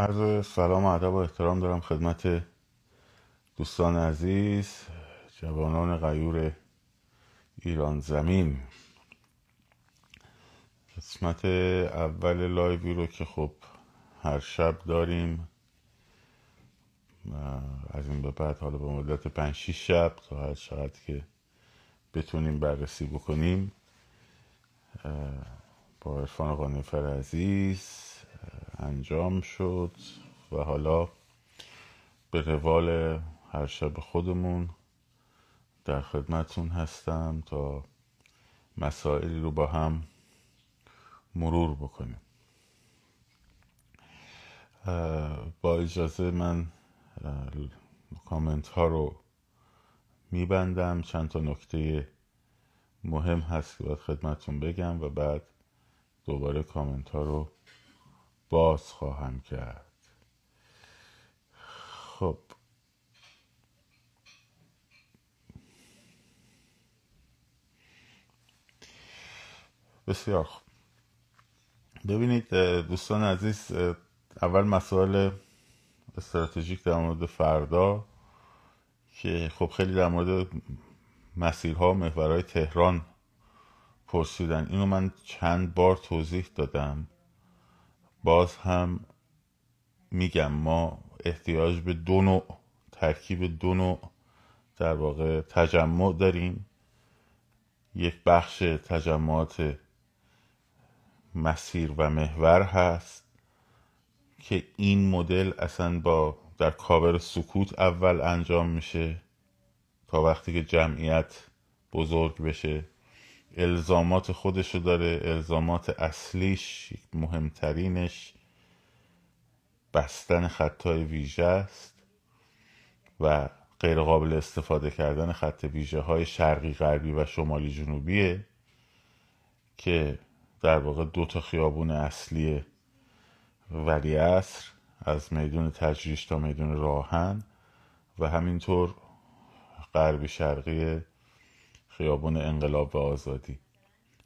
عرض سلام و ادب و احترام دارم خدمت دوستان عزیز جوانان غیور ایران زمین. قسمت اول لایوی رو که خب هر شب داریم از این به بعد حالا به مدت پنج شیش شب تا هر چقدر که بتونیم بررسی بکنیم با عرفان قانفر عزیز انجام شد و حالا به روال هر شب خودمون در خدمتون هستم تا مسائلی رو با هم مرور بکنیم. با اجازه من کامنت ها رو میبندم. چند تا نکته مهم هست که باید خدمتون بگم و بعد دوباره کامنت ها رو باز خواهم کرد. خب. بسیار خوب. ببینید دوستان عزیز اول مسائل استراتژیک در مورد فردا که خب خیلی در مورد مسیرها محورهای تهران پرسیدن. اینو من چند بار توضیح دادم. باز هم میگم ما احتیاج به دو نوع ترکیب دو نوع در واقع تجمع داریم. یک بخش تجمعات مسیر و محور هست که این مدل اصلا با در کابر سکوت اول انجام میشه تا وقتی که جمعیت بزرگ بشه. الزامات خودشو داره الزامات اصلیش مهمترینش بستن خطای ویژه است و غیر قابل استفاده کردن خط ویژه های شرقی غربی و شمالی جنوبیه که در واقع دو تا خیابون اصلی ولی اصر از میدون تجریش تا میدون راهن و همینطور غربی شرقی خیابون انقلاب و آزادی.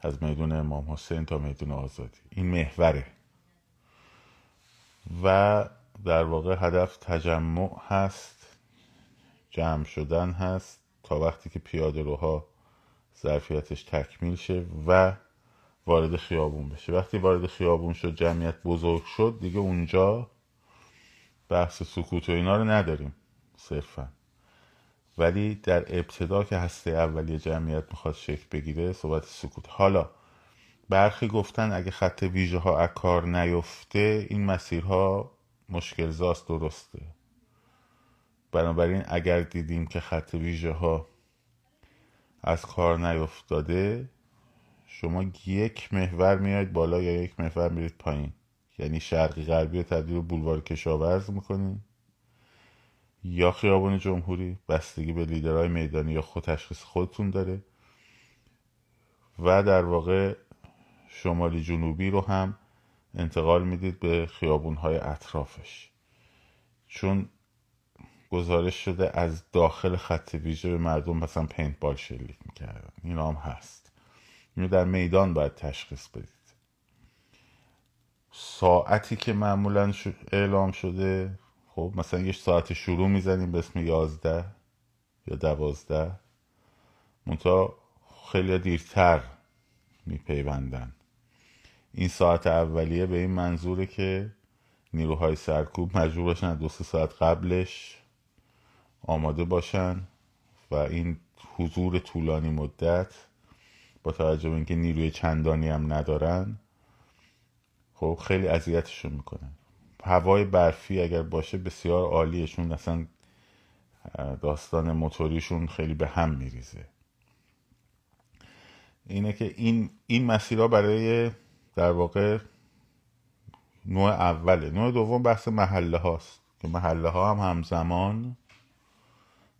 از میدون امام حسین تا میدون آزادی. این محوره. و در واقع هدف تجمع هست جمع شدن هست تا وقتی که پیاده روها ظرفیتش تکمیل شه و وارد خیابون بشه. وقتی وارد خیابون شد جمعیت بزرگ شد دیگه اونجا بحث سکوت و اینا رو نداریم صرفا. ولی در ابتدا که هسته اولی جمعیت می‌خواد شکل بگیره صحبت سکوت. حالا برخی گفتن اگه خط ویژه ها از کار نیفته این مسیرها مشکل زاست درسته. بنابراین اگر دیدیم که خط ویژه ها از کار نیفتاده شما یک محور میاید بالا یا یک محور میرید پایین. یعنی شرقی غربی رو تبدیل بولوار کشاورز می‌کنین یا خیابان جمهوری بستگی به لیدرهای میدانی یا خود تشخیص خودتون داره. و در واقع شمالی جنوبی رو هم انتقال می‌دید به خیابونهای اطرافش. چون گزارش شده از داخل خط ویژه به مردم مثلا پینت بال شلیک می‌کردن. این هم هست. اینو در میدان باید تشخیص بدید. ساعتی که معمولا اعلام شده خب مثلا یه ساعت شروع می‌زنیم به اسم یازده یا دوازده. منتها خیلی دیرتر میپیوندن. این ساعت اولیه به این منظوره که نیروهای سرکوب مجبور باشن دو سه ساعت قبلش آماده باشن و این حضور طولانی مدت با توجه به اینکه نیروی چندانی هم ندارن خب خیلی اذیتشون می‌کنن هوای برفی اگر باشه بسیار عالیشون اصلا داستان موتوریشون خیلی به هم میریزه. اینه که این این مسیرها برای در واقع نوع اوله. نوع دوم بحث محله هاست که محله ها هم همزمان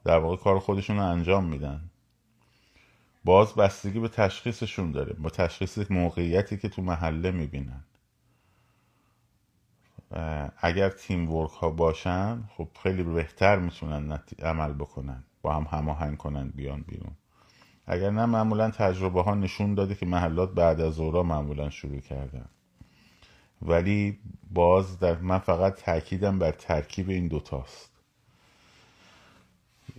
در واقع کار خودشون رو انجام میدن. باز بستگی به تشخیصشون داره با تشخیص موقعیتی که تو محله می‌بینن. اگر تیم ورک ها باشن خب خیلی بهتر می‌تونن عمل بکنن. با هم هماهنگ کنن بیان بیرون. اگر نه معمولا تجربه ها نشون داده که محلات بعد از اورا معمولا شروع کردن. ولی باز در من فقط تاکیدم بر ترکیب این دوتاست.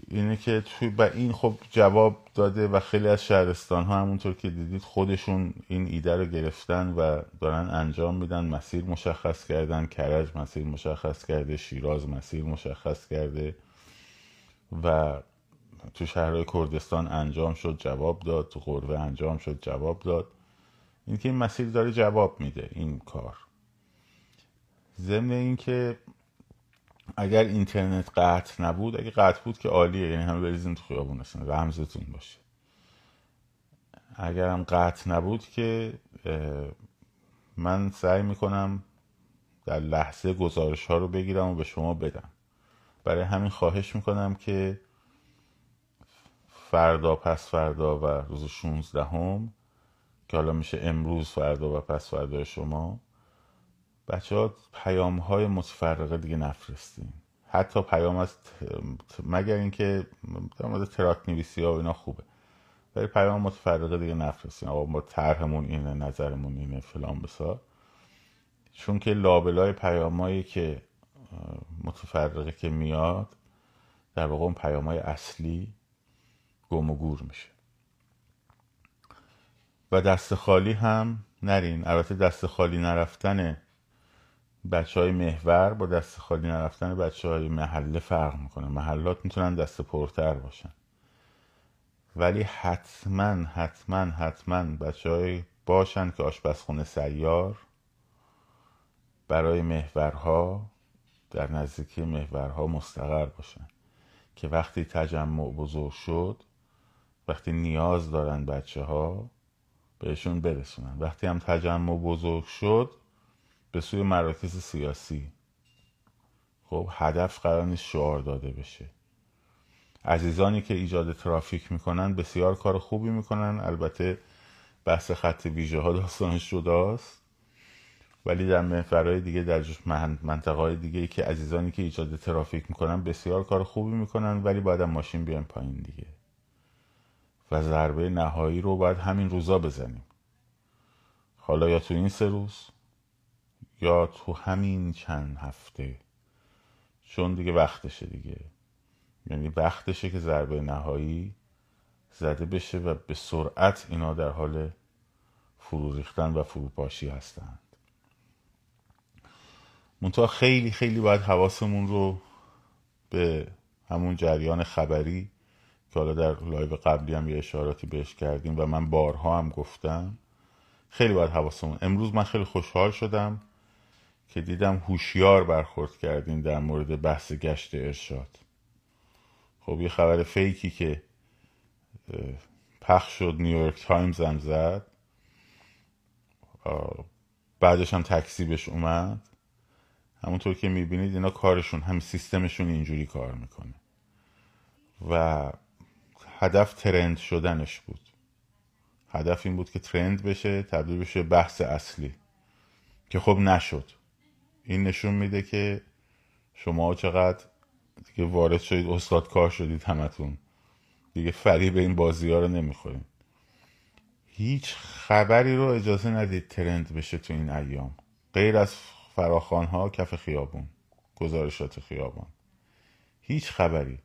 اینه که توی با این خب جواب داده و خیلی از شهرستان ها همونطور که دیدید خودشون این ایده رو گرفتن و دارن انجام میدن. مسیر مشخص کردن کرج مسیر مشخص کرده شیراز مسیر مشخص کرده و تو شهرهای کردستان انجام شد جواب داد. تو قربه انجام شد جواب داد. اینکه این مسیر داره جواب میده این کار. ضمن اینکه اگر اینترنت قطع نبود اگه قطع بود که عالیه یعنی همه بریزین تو خیابون هستن رمزتون باشه. اگر هم قطع نبود که من سعی می‌کنم در لحظه گزارش ها رو بگیرم و به شما بدم. برای همین خواهش می‌کنم که فردا پس فردا و روز 16 هم که حالا میشه امروز فردا و پس فردا شما بچه ها پیام های متفرقه دیگه نفرستین. حتی پیام از مگر اینکه در مورد تراک نویسی ها و اینا خوبه. ولی پیام متفرقه دیگه نفرستین. آقا ما طرحمون اینه نظرمون اینه فلان بسار چون که لابلای پیامایی که متفرقه که میاد در واقع اون پیام های اصلی گم و گور میشه. و دست خالی هم نرین. البته دست خالی نرفتن بچه های محور با دست خالی نرفتن بچه های محله فرق می‌کنه. محلات می‌تونن دست پرتر باشن. ولی حتما حتما حتما بچه های باشن که آشپزخونه سیار برای محورها در نزدیکی محورها مستقر باشن. که وقتی تجمع بزرگ شد وقتی نیاز دارن بچه ها بهشون برسونن. وقتی هم تجمع بزرگ شد به سوی مراکز سیاسی. خب هدف قرار نیست شعار داده بشه. عزیزانی که ایجاد ترافیک می‌کنن بسیار کار خوبی می‌کنن. البته بحث خط ویژه ها داستانش جداست ولی در محورهای دیگه در منطقه های دیگه ای که عزیزانی که ایجاد ترافیک می‌کنن بسیار کار خوبی می‌کنن ولی باید ماشین بیان پایین دیگه. و ضربه نهایی رو باید همین روزا بزنیم. حالا یا تو این سه روز یا تو همین چند هفته؟ چون دیگه وقتشه دیگه. یعنی وقتشه که ضربه نهایی زده بشه و به سرعت اینا در حال فرو ریختن و فروپاشی هستند. منتها خیلی خیلی باید حواسمون رو به همون جریان خبری که حالا در لایو قبلی هم یه اشاراتی بهش کردیم و من بارها هم گفتم خیلی باید حواسمون. امروز من خیلی خوشحال شدم که دیدم هوشیار برخورد کردیم در مورد بحث گشت ارشاد. خب یه خبر fake ی که پخش شد نیویورک تایمز هم زد. بعدش هم تکذیبش اومد. همونطور که می‌بینید اینا کارشون هم سیستمشون اینجوری کار می‌کنه. و هدف trend شدنش بود. هدف این بود که trend بشه تبدیل بشه بحث اصلی. که خب نشد. این نشون میده که شما چقدر دیگه وارد شدید استاد کار شدید همتون. دیگه فریب این بازی ها رو نمی‌خورین. هیچ خبری رو اجازه ندید ترند بشه تو این ایام. غیر از فراخان ها کف خیابون گزارشات خیابان. هیچ خبری.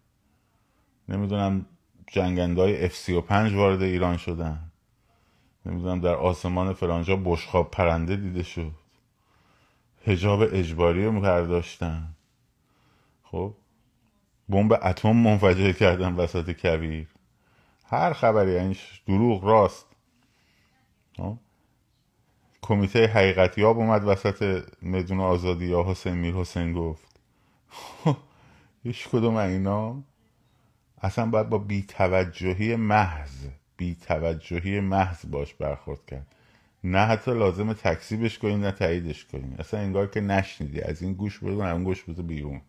نمی‌دونم جنگندهای F-35 وارد ایران شدن. نمی‌دونم در آسمان فرانجا بشخاب پرنده دیده شد. هجاب اجباری رو برداشتن. خب بمب اتم منفجر کردن وسط کویر. هر خبری یعنی دروغ راست. خب؟ کمیته حقیقتیاب اومد وسط مدون آزادی یا حسین میر حسین گفت هیچ کدوم اینا اصلا باید با بیتوجهی محض بیتوجهی محض باش برخورد کرد. نه حتی لازم تکسیبش کنین نه تاییدش کنین اصلا انگار که نشنیدی. از این گوش برو اون گوش بده بیرون.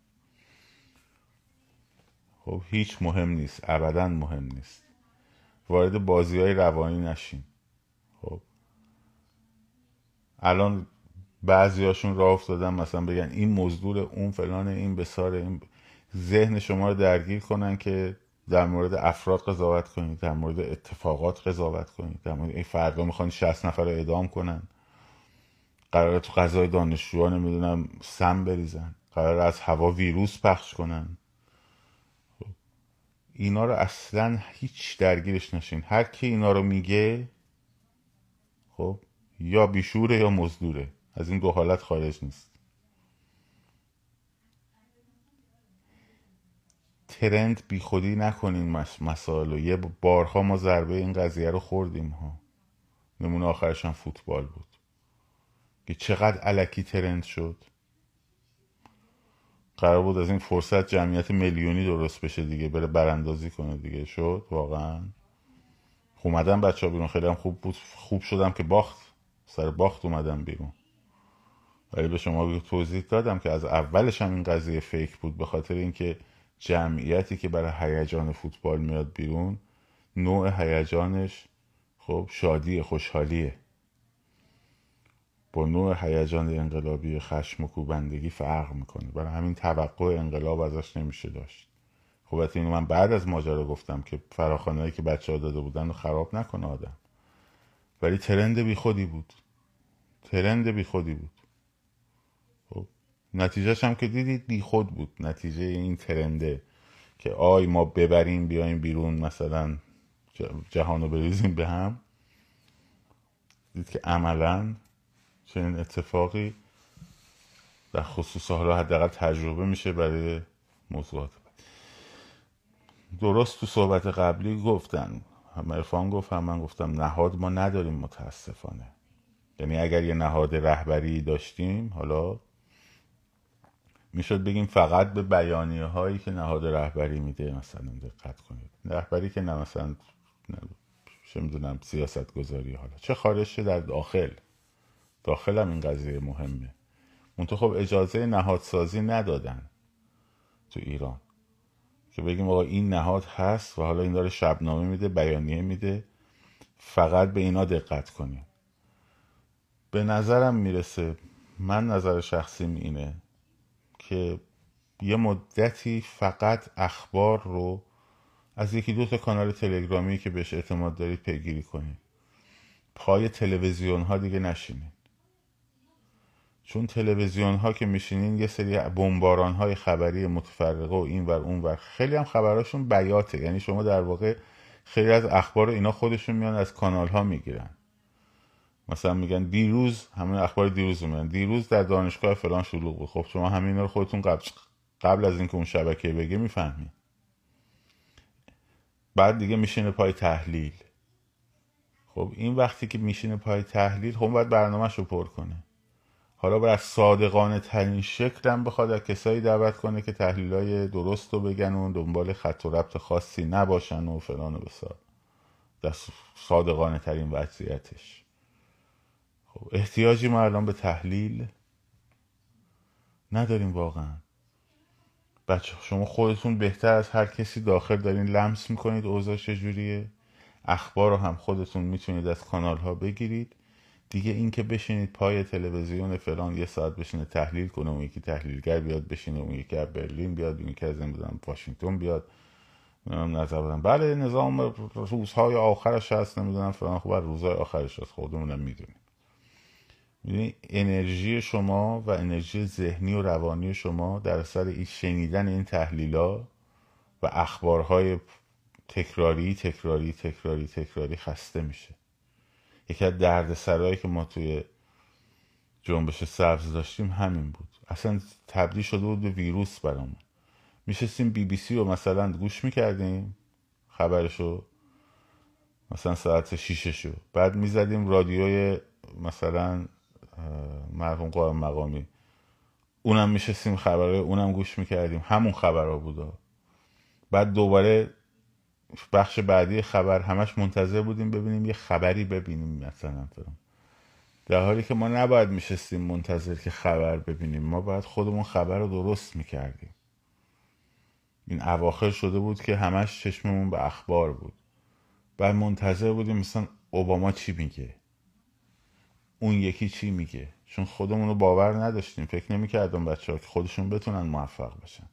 خب هیچ مهم نیست. ابدا مهم نیست. وارد بازی های روانی نشین. خب. الان بعضیاشون راه افتادن مثلا بگن این مزدور اون فلان این بسار این ذهن شما رو درگیر کنن که در مورد افراد قضاوت کنید در مورد اتفاقات قضاوت کنید در مورد این فردا می‌خوان 60 نفر رو اعدام کنن. قرار تو غذای دانشجوها نمی‌دونم سم بریزن. قرار از هوا ویروس پخش کنن. اینا رو اصلا هیچ درگیرش نشین. هر کی اینا رو میگه خب یا بیشوره یا مزدوره. از این دو حالت خارج نیست. ترند بی خودی نکنین مسائل و یه بارها ما ضربه این قضیه رو خوردیم ها. نمونه آخرش هم فوتبال بود. که چقدر علکی ترند شد. قرار بود از این فرصت جمعیت میلیونی درست بشه دیگه بره براندازی کنه دیگه. شد واقعا. اومدم بچه ها بیرون. خیلی هم خوب بود. خوب شدم که باخت. سر باخت اومدم بیرون. ولی به شما توضیح دادم که از اولش هم این قضیه فیک بود به خاطر اینکه جمعیتی که برای هیجان فوتبال میاد بیرون نوع هیجانش خب شادی خوشحالیه. با نوع هیجان انقلابی خشم و کوبندگی فرق می‌کنه. برای همین توقع انقلاب ازش نمیشه داشت. خب اینو من بعد از ماجرا گفتم که فراخانهایی که بچه ها داده بودن رو خراب نکنه آدم. ولی ترند بی خودی بود. ترند بی خودی بود. نتیجهش هم که دیدید بی خود بود. نتیجه این ترنده که آی ما ببریم بیایم بیرون مثلا جهانو بریزیم به هم. دید که عملا چنین اتفاقی در خصوص حالا حداقل تجربه میشه برای موضوعات درست تو صحبت قبلی گفتن. هم ارفان گفت هم من گفتم نهاد ما نداریم متاسفانه. یعنی اگر یه نهاد رهبری داشتیم حالا می‌شد بگیم فقط به بیانیه هایی که نهاد رهبری میده مثلا دقت کنید. رهبری که نه مثلا چه می‌دونم سیاست گذاری حالا چه خارج در داخل. داخل هم این قضیه مهمه. منتها خب اجازه نهادسازی ندادن تو ایران. که بگیم آقا این نهاد هست و حالا این داره شبنامه میده بیانیه میده. فقط به اینا دقت کنیم به نظرم می‌رسه من نظر شخصیم اینه که یه مدتی فقط اخبار رو از یکی دو تا کانال تلگرامی که بهش اعتماد دارید پیگیری کنید. پای تلویزیون ها دیگه نشینید. چون تلویزیون ها که میشینین یه سری بمباران های خبری متفرقه و این ور اون ور خیلی هم خبراشون بیاته. یعنی شما در واقع خیلی از اخبار اینا خودشون میان از کانال ها می‌گیرن. مثلا میگن دیروز همین اخبار دیروز میگن. دیروز در دانشگاه فلان شلوغ بود. خب شما همین رو خودتون قبل قبل از اینکه اون شبکه بگه می‌فهمید بعد دیگه میشینه پای تحلیل. خب این وقتی که میشینه پای تحلیل خب باید برنامهش رو پر کنه. حالا باید صادقانه ترین شکل هم بخواد از کسایی دعوت کنه که تحلیل های درست رو بگن و دنبال خط و ربط خاصی نباشن و فلان و بسار. در صادقانه ترین وضعیتش. احتیاجی ما الان به تحلیل نداریم واقعا. بچه شما خودتون بهتر از هر کسی داخل دارین لمس می‌کنید اوضاع چجوریه اخبار رو هم خودتون می‌تونید از کانال ها بگیرید. دیگه اینکه بشینید پای تلویزیون فلان یه ساعت بشینه تحلیل کنه اون یکی تحلیلگر بیاد بشینه اون یکی از برلین بیاد اون یکی از نمی‌دونم واشنگتن بیاد. نظر بدن بله نظام روزهای آخرش هست نمی‌دونم فلان. خوب روزهای آخرش هست خودمونم می‌دونیم. می‌دونی انرژی شما و انرژی ذهنی و روانی شما در اثر این شنیدن این تحلیلا و اخبارهای تکراری تکراری تکراری تکراری خسته میشه. یکی از درد سرایی که ما توی جنبش سبز داشتیم همین بود. اصلا تبدیل شده بود به ویروس برامون. میشستیم بی بی سی رو مثلا گوش می‌کردیم خبرشو مثلا ساعت شیششو. بعد می‌زدیم رادیوی مثلا مرحوم قائم مقامی. اونم میشستیم خبره اونم گوش می‌کردیم. همون خبرها بودا. بعد دوباره بخش بعدی خبر همش منتظر بودیم ببینیم یه خبری ببینیم مثلا. در حالی که ما نباید میشستیم منتظر که خبر ببینیم. ما باید خودمون خبر رو درست می‌کردیم. این اواخر شده بود که همش چشممون به اخبار بود. بعد منتظر بودیم مثلا اوباما چی میگه؟ اون یکی چی میگه؟ چون خودمون رو باور نداشتیم. فکر نمی‌کردم بچه ها که خودشون بتونن موفق بشن.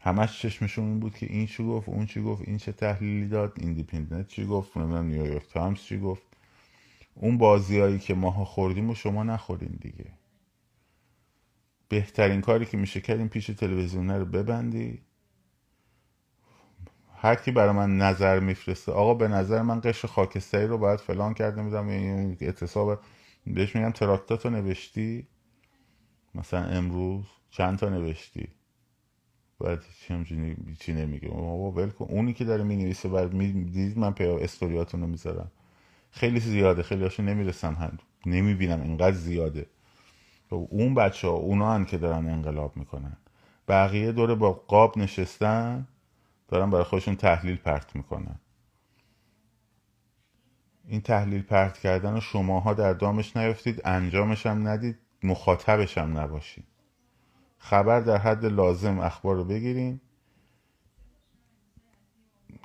همش چشمشون این بود که این چی گفت اون چی گفت این چه تحلیلی داد ایندیپندنت چی گفت نمی‌دونم نیویورک تایمز چی گفت. اون بازیایی که ماها خوردیم و شما نخورین دیگه. بهترین کاری که میشه کرد این پیش تلویزیون رو ببندی. هر کی برای من نظر میفرسته آقا به نظر من قشر خاکستری رو باید فلان کرده میدم این اعتصاب. بهش میگم تراکتاتو نوشتی؟ مثلا امروز چند تا نوشتی؟ باید چی نمیگه؟ بابا ول اونی که داره می‌نویسه بعد دید من پی استوریاتون رو می‌ذارم. خیلی زیاده. خیلی هاشو نمی‌رسم هم نمی‌بینم اینقدر زیاده. خب اون بچه ها اونا هن که دارن انقلاب می‌کنن. بقیه دوره با قاب نشستن. دارن برای خودشون تحلیل پرت می‌کنن. این تحلیل پرت کردن شماها در دامش نیفتید انجامش هم ندید مخاطبش هم نباشید. خبر در حد لازم اخبار رو بگیریم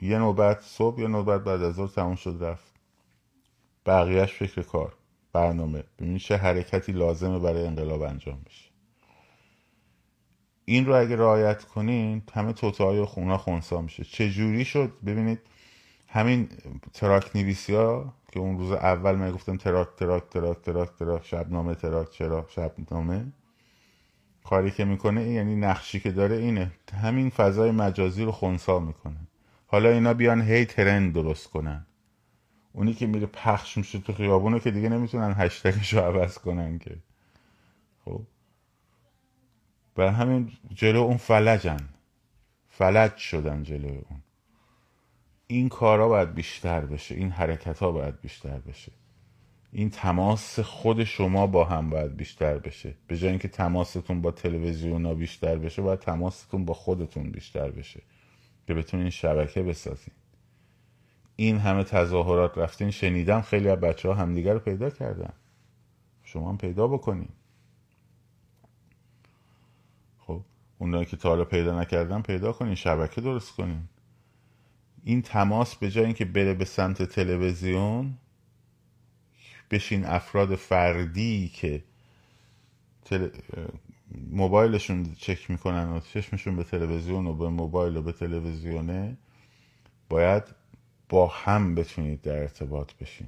یه نوبت صبح یه نوبت بعد از ظهر تموم شد رفت. بقیهش فکر کار برنامه. ببینید چه حرکتی لازمه برای انقلاب انجام بشه. این رو اگه رعایت کنین همه توته های خونه خونسا میشه. چه جوری شد؟ ببینید همین تراکت نویسی ها که اون روز اول من گفتم تراکت تراکت تراکت تراکت تراکت شبنامه تراکت چرا؟ شبنامه. کاری که می‌کنه یعنی نقشی که داره اینه. همین فضای مجازی رو خونسا می‌کنه. حالا اینا بیان هی ترند درست کنن. اونی که میره پخش میشه تو خیابونه که دیگه نمی‌تونن هشتگش رو عوض کنن که. و همین جلو اون فلجن. فلج شدن جلو اون. این کارا باید بیشتر بشه. این حرکت ها باید بیشتر بشه. این تماس خود شما با هم باید بیشتر بشه. به جای اینکه تماستون با تلویزیون ها بیشتر بشه باید تماستون با خودتون بیشتر بشه. که بتونین شبکه بسازین. این همه تظاهرات رفتین شنیدم خیلی از بچه ها همدیگه رو پیدا کردن. شما هم پیدا بکنین خب اونایی که تا حالا پیدا نکردن پیدا کنین شبکه درست کنین. این تماس به جای اینکه بره به سمت تلویزیون بشین افراد فردی که تل... موبایلشون چک می‌کنن و چشمشون به تلویزیون و به موبایل و به تلویزیونه باید با هم بتونید در ارتباط بشین.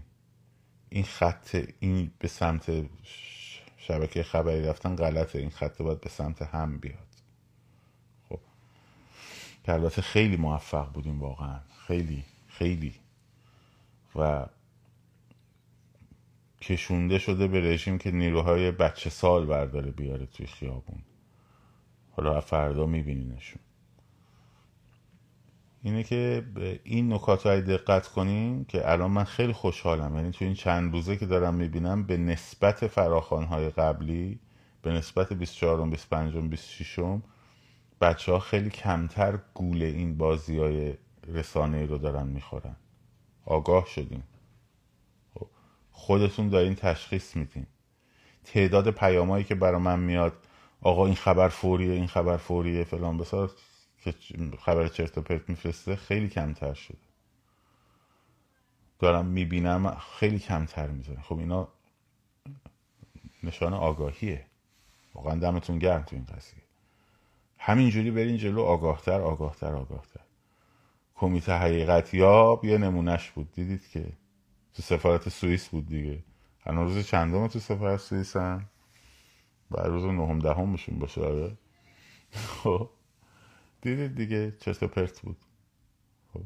این خط این به سمت شبکه خبری رفتن غلطه. این خط باید به سمت هم بیاد. که البته خیلی موفق بودیم واقعا. خیلی خیلی. و کشونده شده به رژیم که نیروهای بچه سال برداره بیاره توی خیابون. حالا فردا میبینینشون. اینه که به این نکات های دقت کنیم که الان من خیلی خوشحالم. یعنی تو این چند روزه که دارم می‌بینم به نسبت فراخان های قبلی به نسبت 24 25 26 بچه ها خیلی کمتر گول این بازی های رسانه رو دارن می‌خورن. آگاه شدیم خب، خودتون دارین تشخیص میدین. تعداد پیامایی که برا من میاد آقا این خبر فوریه این خبر فوریه فلان بسار که خبر چرت و پرت میفرسته خیلی کمتر شده. دارم می‌بینم خیلی کمتر می‌زنه خب اینا نشان آگاهیه. واقعا دمتون گرم تو این قضیه. همینجوری برین جلو آگاهتر آگاهتر آگاهتر. کمیته حقیقت یاب یه نمونهش بود. دیدید که تو سفارت سوئیس بود دیگه. الان روز چندم تو سفارت سوئیس هم؟ بر روز نهم دهمشون باشه آره. خب. دیدید دیگه چه پرت بود. خب.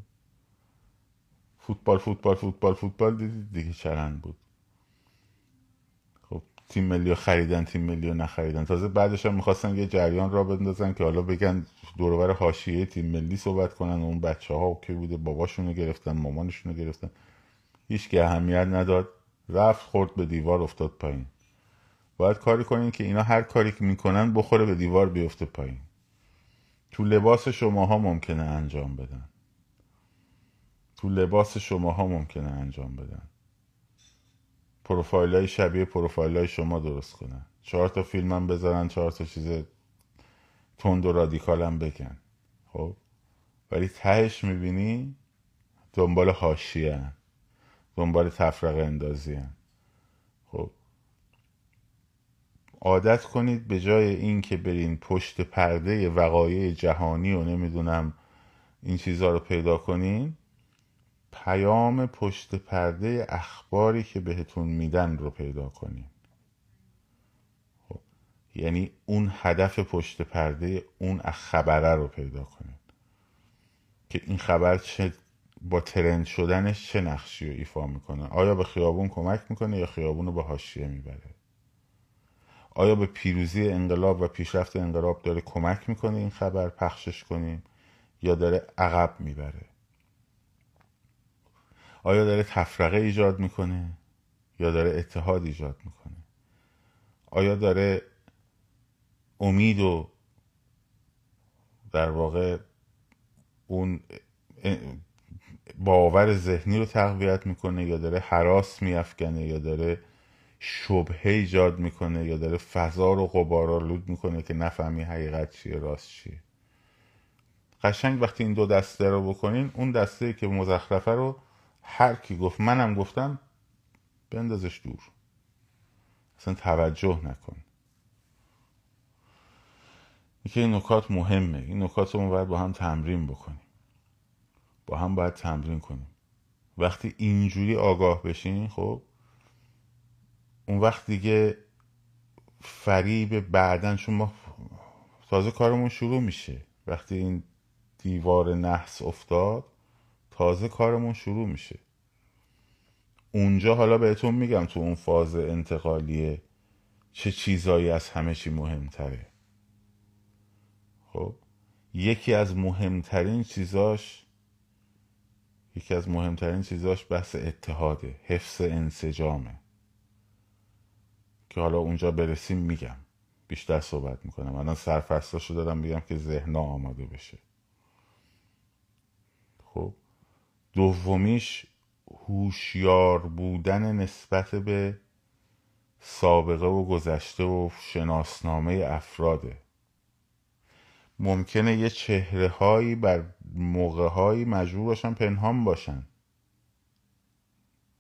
فوتبال فوتبال فوتبال فوتبال دیدید دیگه چرند بود. تیم ملی خریدن تیم ملی نخریدن. تازه بعدش هم می‌خواستن یه جریان را بندازن که حالا بگن دورور حاشیه تیم ملی صحبت کنن. اون بچه ها که بوده باباشونو گرفتن مامانشونو گرفتن. هیچ که اهمیت نداد. رفت خورد به دیوار افتاد پایین. باید کاری کنین که اینا هر کاری که می‌کنن بخوره به دیوار بیفته پایین. تو لباس شماها ممکنه انجام بدن. تو لباس شماها ممکنه انجام بدن. پروفایل های شبیه پروفایل های شما درست کنن چهار تا فیلم هم بذارن چهار تا چیز تند و رادیکال هم بکن خب؟ ولی تهش می‌بینی دنبال حاشیه دنبال تفرقه اندازی خب؟ عادت کنید به جای این که برین پشت پرده وقایع جهانی و نمی‌دونم این چیزها رو پیدا کنین پیام پشت پرده اخباری که بهتون میدن رو پیدا کنین خب. یعنی اون هدف پشت پرده اون خبره رو پیدا کنین که این خبر چه با ترند شدنش چه نقشی رو ایفا می‌کنه؟ آیا به خیابون کمک می‌کنه یا خیابون رو به حاشیه می‌بره؟ آیا به پیروزی انقلاب و پیشرفت انقلاب داره کمک می‌کنه این خبر پخشش کنیم یا داره عقب می‌بره؟ آیا داره تفرقه ایجاد می‌کنه یا داره اتحاد ایجاد می‌کنه؟ آیا داره امید و در واقع اون باور ذهنی رو تقویت می‌کنه یا داره حراس میافکنه یا داره شبهه ایجاد می‌کنه یا داره فضا رو غبارآلود می‌کنه که نفهمی حقیقت چیه راست چیه؟ قشنگ وقتی این دو دسته رو بکنین اون دسته که مزخرفه رو هر کی گفت منم گفتم بندازش دور. اصلا توجه نکن. که این نکات مهمه. این نکات رو باید با هم تمرین بکنیم. با هم باید تمرین کنیم. وقتی اینجوری آگاه بشین خب اون وقت دیگه فریب بعدن چون ما تازه کارمون شروع میشه. وقتی این دیوار نحس افتاد تازه کارمون شروع میشه. اونجا حالا بهتون میگم تو اون فاز انتقالیه چه چیزایی از همه چی مهمتره. خب یکی از مهمترین چیزاش یکی از مهمترین چیزاش بحث اتحاده حفظ انسجامه. که حالا اونجا برسیم میگم. بیشتر صحبت می‌کنم. الان سرفصلاشو دارم میگم که ذهنا آماده بشه. خب دومیش هوشیار بودن نسبت به سابقه و گذشته و شناسنامه افراده. ممکنه یه چهره هایی بر موقع هایی مجبور باشن پنهان باشن.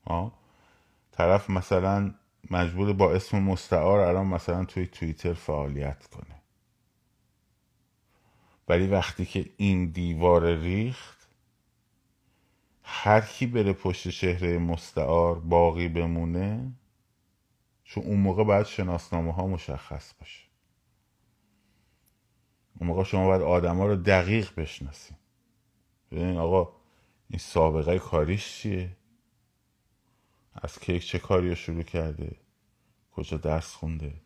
آه؟ طرف مثلا مجبور با اسم مستعار الان مثلا توی توییتر فعالیت کنه. ولی وقتی که این دیوار ریخت هر کی بره پشت چهره مستعار باقی بمونه چون اون موقع باید شناسنامه ها مشخص باشه. اون موقع شما باید آدما رو دقیق بشناسیم ببین آقا این سابقه کاریش چیه؟ از کیک چه کاری رو شروع کرده؟ کجا درس خونده؟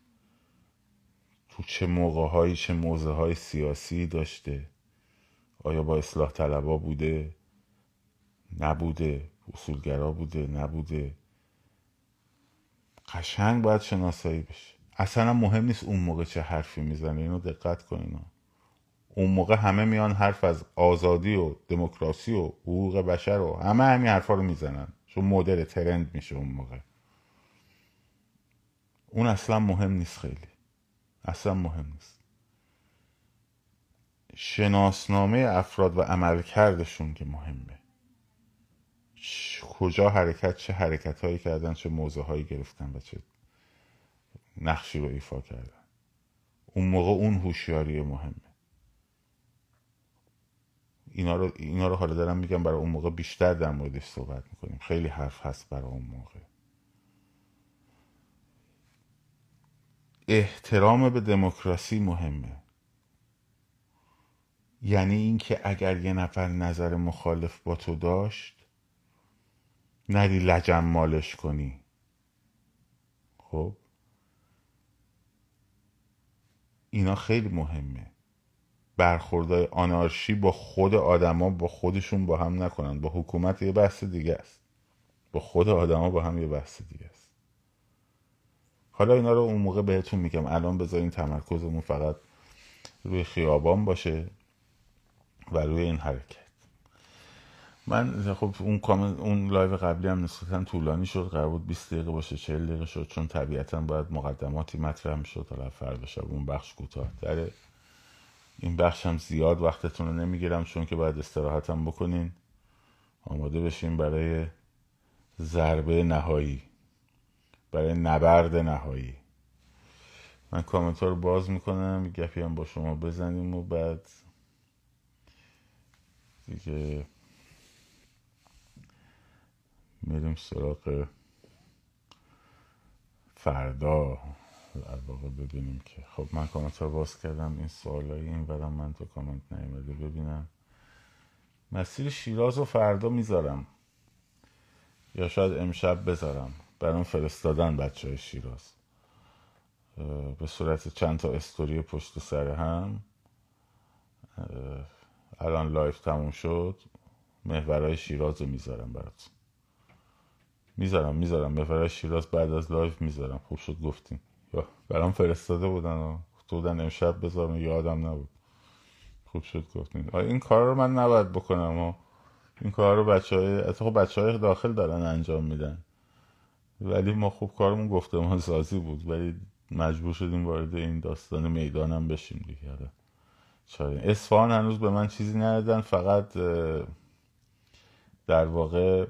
تو چه موقع هایی چه موزه های سیاسی داشته؟ آیا با اصلاح طلبا بوده؟ نبوده اصولگرا بوده نبوده. قشنگ باید شناسایی بشه. اصلا مهم نیست اون موقع چه حرفی می‌زنه اینو دقت کنین اون موقع همه میان حرف از آزادی و دموکراسی و حقوق بشر و همه همین حرفا رو می‌زنن. چون مدل ترند میشه اون موقع. اون اصلا مهم نیست خیلی. اصلا مهم نیست. شناسنامه افراد و عملکردشون که مهمه. کجا حرکت چه حرکت هایی کردن چه موضوع هایی گرفتن و چه نقشی رو ایفا کردن. اون موقع اون هوشیاری مهمه. اینا رو, اینا رو حالا دارم میگم برای اون موقع بیشتر در موردش صحبت می‌کنیم. خیلی حرف هست برای اون موقع. احترام به دموکراسی مهمه. یعنی اینکه اگر یه نفر نظر مخالف با تو داشت نری لجم مالش کنی. خب؟ اینا خیلی مهمه. برخوردهای آنارشی با خود آدما با خودشون با هم نکنن. با حکومت یه بحث دیگه است. با خود آدما با هم یه بحث دیگه است. حالا اینا رو اون موقع بهتون میگم. الان بذارین تمرکزمون فقط روی خیابان باشه و روی این حرکت. من خب اون کامنت اون live قبلی هم نسبتا طولانی شد. قرار بود 20 دقیقه باشه 40 دقیقه شد. چون طبیعتا باید مقدماتی مطرح می‌شد حالا فردا شب اون بخش کوتاه داره این بخش هم زیاد وقتتون رو نمی‌گیرم چون که باید استراحتم بکنین. آماده بشین برای ضربه نهایی. برای نبرد نهایی. من کامنت رو باز می‌کنم. گپی هم با شما بزنیم و بعد دیگه میریم سراغ فردا. در واقع ببینیم که خب من کامنت ها باز کردم این سوالای این برم من تو کامنت نیومده ببینم. مسیر شیراز و فردا می‌ذارم. یا شاید امشب بذارم. برام فرستادن بچه های شیراز به صورت چند تا استوری پشت سر هم. الان live تموم شد. محورهای شیراز رو می‌ذارم براتون. می‌ذارم می‌ذارم. محورهای شیراز بعد از live می‌ذارم. خوب شد گفتیم. برام فرستاده بودن و بودن امشب بذارم یادم نبود. خوب شد گفتیم. این کار رو من نباید بکنم و این کار رو بچه های خب بچه های داخل دارن انجام میدن. ولی ما خوب کارمون گفتمان سازی بود. ولی مجبور شدیم وارد این داستان میدانی هم بشیم دیگه. آره. اصفهان هنوز به من چیزی ندادن. فقط در واقع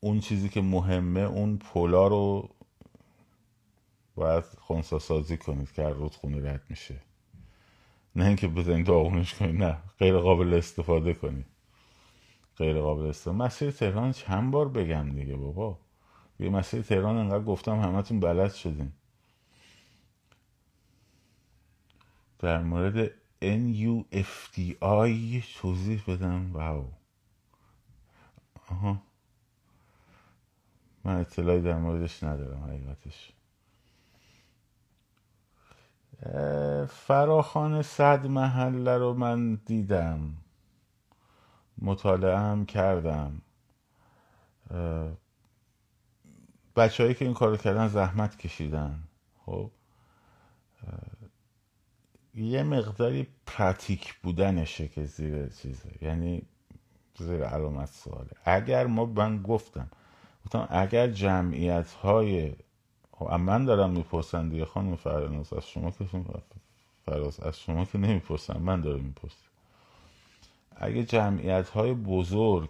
اون چیزی که مهمه اون پولا رو باید خونسا سازی کنید که رودخونه رد میشه. نه اینکه بزنید داغونش کنید نه. غیر قابل استفاده کنید. غیر قابل استفاده. مسیر تهران چند بار بگم دیگه بابا. یه مسیر تهران انقدر گفتم همتون بلد شدین. در مورد NUFDI توضیح بدم. واو. آها. من اطلاعی در موردش ندارم حقیقتش. فراخان صد محله رو من دیدم. مطالعه هم کردم بچههایی که این کارو کردن زحمت کشیدن. خب؟ یه مقداری پراتیک بودنشه که زیر چیزه. یعنی زیر علامت سواله. اگر ما من گفتم گفتم اگر جمعیت های خب من دارم می‌پرسن دیگه خانم فرناز از شما که فراز از شما که نمی‌پرسن من دارم می‌پرسم. اگه جمعیت های بزرگ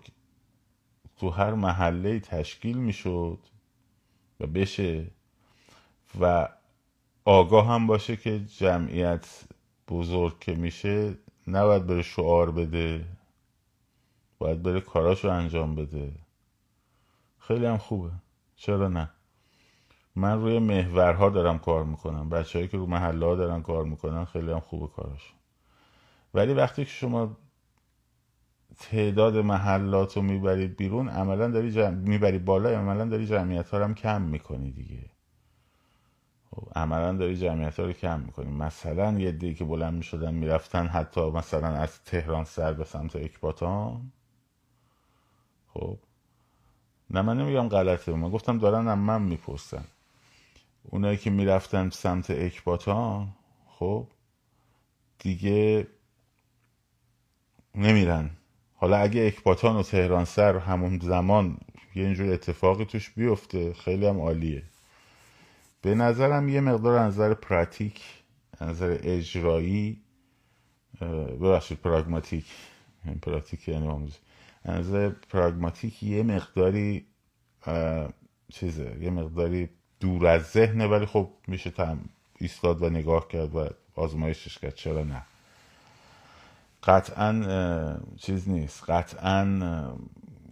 تو هر محله تشکیل می‌شد و بشه و آگاه هم باشه که جمعیت بزرگ که میشه نباید بره شعار بده باید بره کاراشو انجام بده. خیلی هم خوبه. چرا نه؟ من روی محورها دارم کار می‌کنم. بچههایی که رو محله ها دارن کار می‌کنن خیلی هم خوبه کاراشون ولی وقتی که شما تعداد محلات رو می‌برید بیرون عملا داری جمع... می‌بری بالا عملا داری جمعیت ها رو هم کم می‌کنی دیگه. خب عملا داری جمعیت ها رو کم می‌کنی. مثلا یه دی که بلند می‌شدن می‌رفتن حتی مثلا از تهران سر به سمت اکباتان. خب نه من نمیگم غلطه. من گفتم دارن هم من می‌پرسن. اونایی که می‌رفتن سمت اکباتان خب دیگه نمیرن. حالا اگه اکباتان و تهران سر همون زمان یه اینجور اتفاقی توش بیفته خیلی هم عالیه. به نظرم یه مقدار نظر پراتیک نظر اجرایی ببخشید پراگماتیک. پراتیک یعنی آموزی نظر پراگماتیک یه مقداری چیزه یه مقداری دور از ذهنه ولی خب میشه تم ایستاد و نگاه کرد و آزمایشش کرد. چرا نه؟ قطعا چیز نیست. قطعا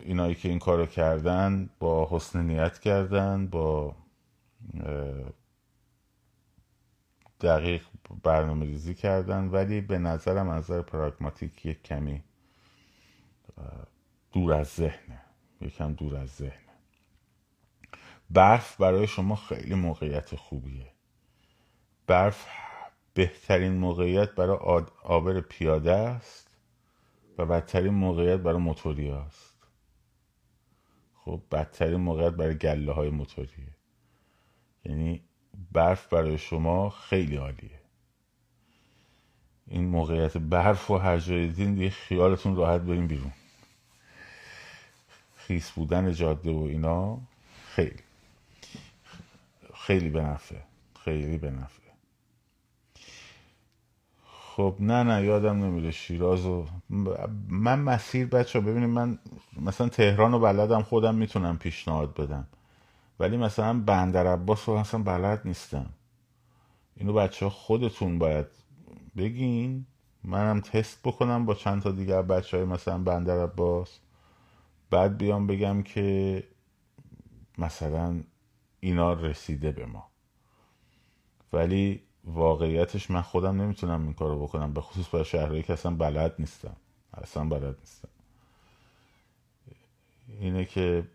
اینایی که این کارو کردن با حسن نیت کردن با دقیق برنامه ریزی کردن ولی به نظرم از نظر پراگماتیک یک کمی دور از ذهنه یکم دور از ذهنه برف برای شما خیلی موقعیت خوبیه. برف بهترین موقعیت برای آبر پیاده است و بدترین موقعیت برای موتوری است خب بدترین موقعیت برای گله های موتوریه. یعنی برف برای شما خیلی عالیه. این موقعیت برف و هر جای دیگه خیالتون راحت بریم بیرون. خیس بودن جاده و اینا خیلی. خیلی به نفعه خیلی به نفعه خب نه نه یادم نمیره شیراز و من مسیر بچه ببینید من مثلا تهران و بلدم خودم می‌تونم پیشنهاد بدم. ولی مثلا بندر عباس رو اصلا بلد نیستم. اینو بچه خودتون باید بگین. منم تست بکنم با چند تا دیگر بچه های مثلا بندر عباس. بعد بیام بگم که مثلا اینا رسیده به ما. ولی واقعیتش من خودم نمی‌تونم این کارو بکنم به خصوص برای شهرهایی که اصلا بلد نیستم. اصلا بلد نیستم. اینه که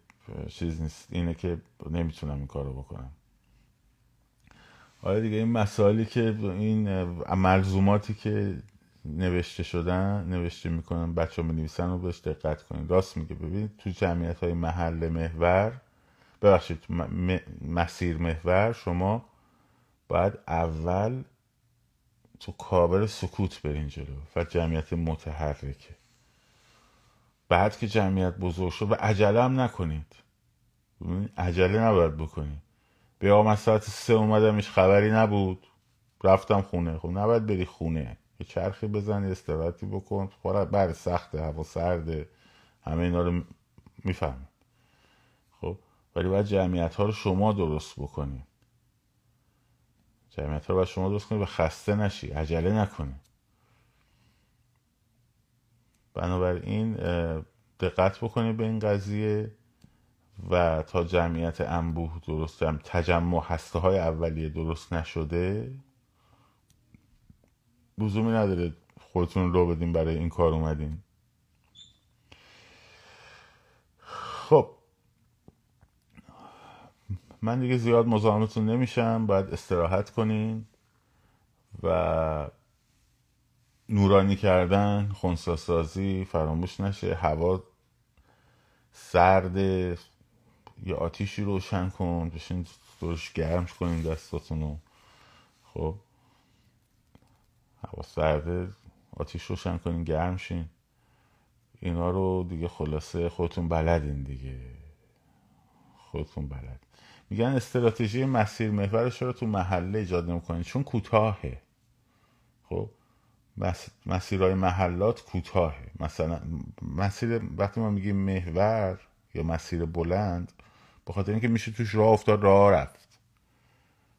چیز نیست اینه که نمی‌تونم این کارو بکنم. آره دیگه این مسائلی که این ملزوماتی که نوشته شدن نوشته می‌کنن بچه ها نویسن رو بهش دقت کنید. راست میگه. ببینید تو جمعیت های محل محور ببخشید مسیر محور شما باید اول تو کابل سکوت برین جلو و جمعیت متحرکه. بعد که جمعیت بزرگ شد و عجله هم نکنید. عجله نباید بکنید بیا من ساعت سه اومدمش خبری نبود. رفتم خونه. خب نباید بری خونه. یه چرخی بزنی استراحتی بکن. خورا بر سخته هوا سرده. همه اینا رو می‌فهمید خب ولی باید جمعیت ها رو شما درست بکنید جمعیت ها رو باید شما درست کنید و خسته نشی عجله نکنی. بنابراین دقت بکنید به این قضیه و تا جمعیت انبوه درست تجمع هسته های اولیه درست نشده لزومی نداره خودتون رو بدین برای این کار اومدین. خب. من دیگه زیاد مزاحمتون نمیشم باید استراحت کنین و نورانی کردن خونساسازی فراموش نشه هوا سرد یه آتیشی روشن کن بشین دورش گرم کنین دستاتونو. خب. هوا سرده آتیش روشن کنین گرم شین. اینا رو دیگه خلاصه خودتون بلدین دیگه. خودتون بلد. میگن استراتژی مسیر محورش رو تو محله ایجاد نمی‌کنین چون کوتاهه. خب؟ مسیرهای محلات کوتاهه. مثلا مسیر وقتی ما میگیم محور یا مسیر بلند به خاطر اینکه میشه توش راه افتاد راه رفت.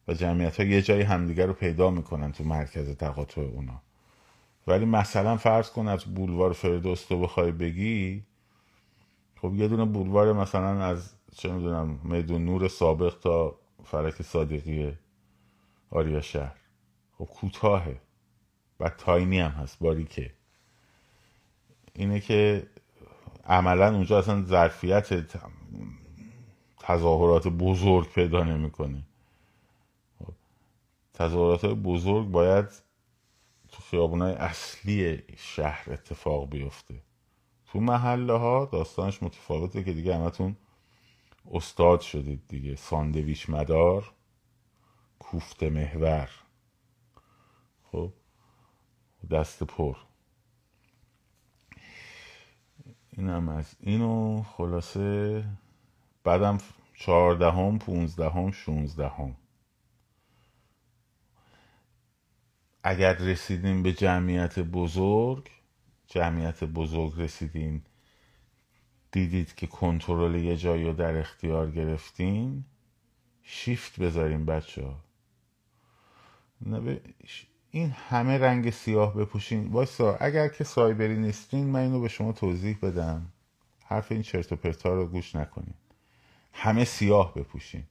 و جمعیت ها یه جایی همدیگر رو پیدا می‌کنن تو مرکز تقاطع اونا. ولی مثلا فرض کن از بولوار فردوست رو بخوای بگی خب یه دونه بولوار مثلا از چه می‌دونم میدون نور سابق تا فرک صادقی آریا شهر. خب کوتاهه. و تاینی هم هست باریکه. اینه که عملا اونجا اصلا ظرفیت تظاهرات بزرگ پیدا نمی‌کنه. تظاهرات بزرگ باید تو خیابونای اصلی شهر اتفاق بیفته. تو محله ها داستانش متفاوته که دیگه همتون استاد شدید دیگه. ساندویچ مدار کوفت محور. خب دست پر. اینم از اینو خلاصه بعدم چهاردهم پونزدهم شونزدهم. اگر رسیدیم به جمعیت بزرگ جمعیت بزرگ رسیدیم دیدید که کنترل یه جایی رو در اختیار گرفتین شیفت بذاریم بچه ها. این همه رنگ سیاه بپوشین. وایسا اگر که سایبری نیستین من اینو به شما توضیح بدم. حرف این چرت و پرتا رو گوش نکنین. همه سیاه بپوشین.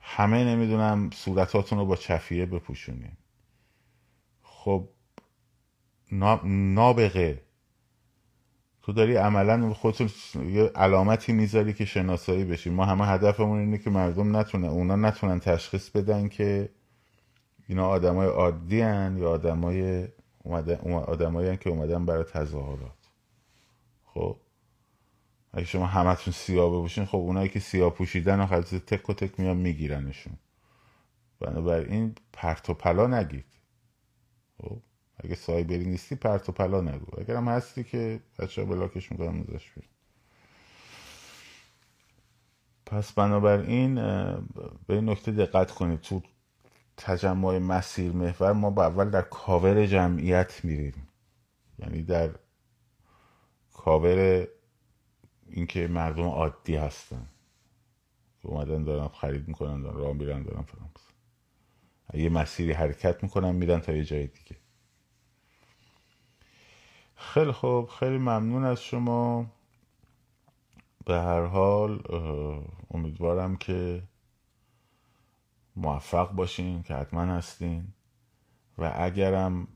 همه نمی‌دونم صورتاتون رو با چفیه بپوشونین. خب نابغه. تو داری عملا خودتون یه علامتی می‌ذاری که شناسایی بشین ما همه هدفمون اینه که مردم نتونه اونا نتونن تشخیص بدن که اینا آدمای عادی هن یا آدمای آدمایی که اومدن برای تظاهرات. خب؟ اگه شما همتون سیاه بپوشین خب اونایی که سیاه پوشیدن خلاص تک و تک میان میگیرنشون. بنابراین پرت و پلا نگید. خب اگه سایبری نیستی پرت و پلا نگو. اگر هم هستی که بچه ها بلاکش می‌کنم نزاش پس بنابراین به این نکته دقت کنید. تو تجمع مسیر محور ما با اول در کاور جمعیت میریم. یعنی در کاور اینکه مردم عادی هستن. که اومدن دارن خرید می‌کنن دارن راه میرن دارن فلان. یه مسیری حرکت می‌کنن میرن تا یه جای دیگه. خیلی خوب خیلی ممنون از شما. به هر حال امیدوارم که موفق باشین که حتما هستین. و اگرم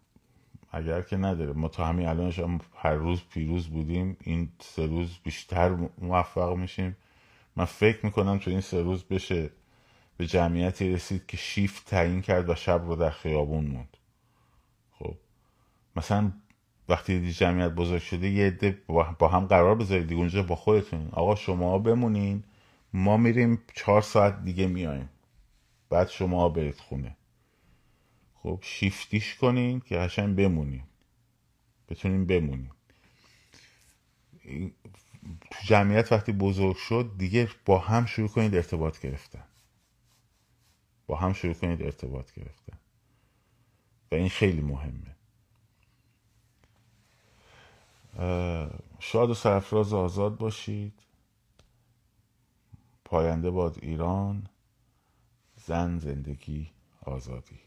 اگر که نداره ما تا همین الانش هم هر روز پیروز بودیم این سه روز بیشتر موفق میشیم. من فکر می‌کنم تو این سه روز بشه به جمعیتی رسید که شیفت تعیین کرد و شب رو در خیابون موند. خب مثلا وقتی دی جمعیت بزرگ شده یه عده با هم قرار بذارید دیگه اونجا با خودتون آقا شما بمونین ما میریم چهار ساعت دیگه میایم. بعد شما برید خونه. خب شیفتیش کنین که هشن بمونین. بتونین بمونین. جمعیت وقتی بزرگ شد دیگه با هم شروع کنید ارتباط گرفتن. با هم شروع کنید ارتباط گرفتن و این خیلی مهمه. شاد و سرفراز آزاد باشید. پاینده باد ایران زن زندگی آزادی.